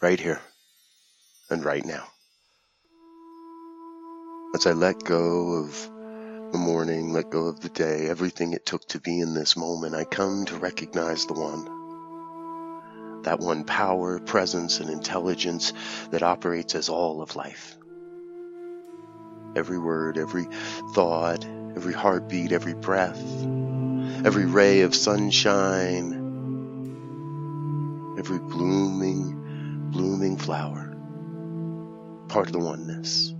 right here and right now. As I let go of the morning, let go of the day, everything it took to be in this moment, I come to recognize the one. That one power, presence, and intelligence that operates as all of life. Every word, every thought, every heartbeat, every breath, every ray of sunshine, every blooming, blooming flower, part of the oneness,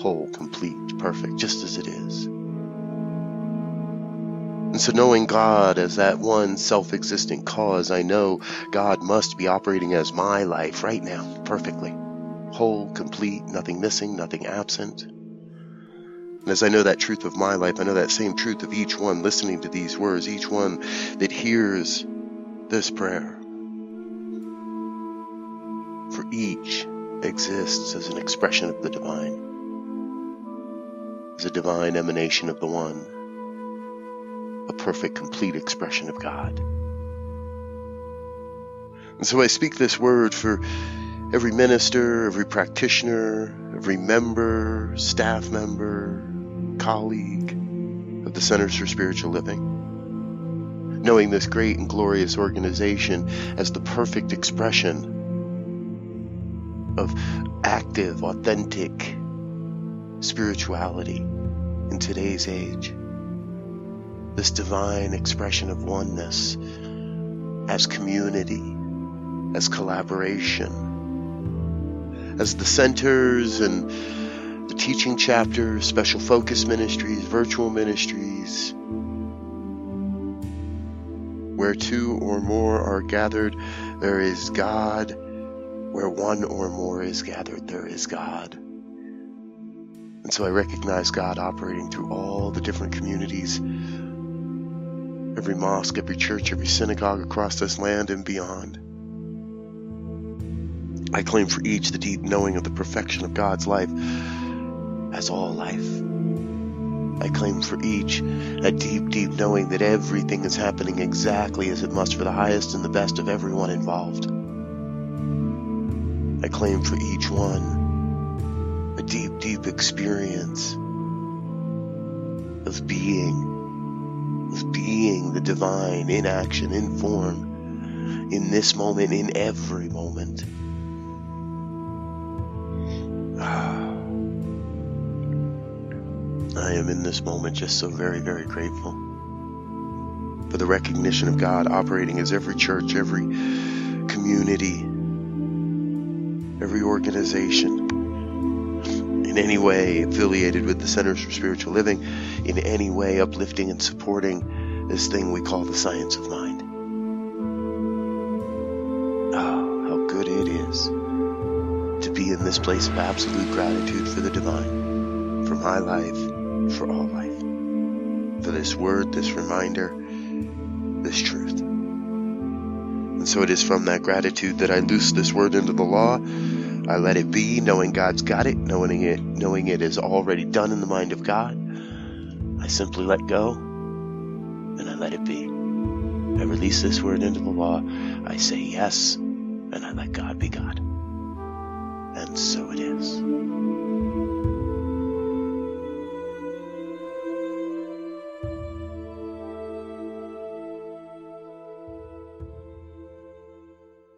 whole, complete, perfect, just as it is. And so, knowing God as that one self existent cause, I know God must be operating as my life right now, perfectly. Whole, complete, nothing missing, nothing absent. And as I know that truth of my life, I know that same truth of each one listening to these words, each one that hears this prayer. For each exists as an expression of the divine, as a divine emanation of the one, a perfect, complete expression of God. And so I speak this word for every minister, every practitioner, every member, staff member, colleague of the Centers for Spiritual Living, knowing this great and glorious organization as the perfect expression of active, authentic spirituality in today's age. This divine expression of oneness as community, as collaboration, as the centers and the teaching chapters, special focus ministries, virtual ministries, where two or more are gathered, there is God. Where one or more is gathered, there is God. And so I recognize God operating through all the different communities, every mosque, every church, every synagogue across this land and beyond. I claim for each the deep knowing of the perfection of God's life as all life. I claim for each a deep, deep knowing that everything is happening exactly as it must for the highest and the best of everyone involved. I claim for each one a deep, deep experience of being, of being the divine in action, in form, in this moment, in every moment. Ah. I am in this moment just so very, very grateful for the recognition of God operating as every church, every community, every organization, in any way affiliated with the Centers for Spiritual Living, in any way uplifting and supporting this thing we call the science of mind. Oh, how good it is to be in this place of absolute gratitude for the divine, for my life, for all life, for this word, this reminder, this truth. And so it is from that gratitude that I loose this word into the law. I let it be, knowing God's got it, knowing it, knowing it is already done in the mind of God. I simply let go and I let it be. I release this word into the law. I say yes and I let God be God. And so it is.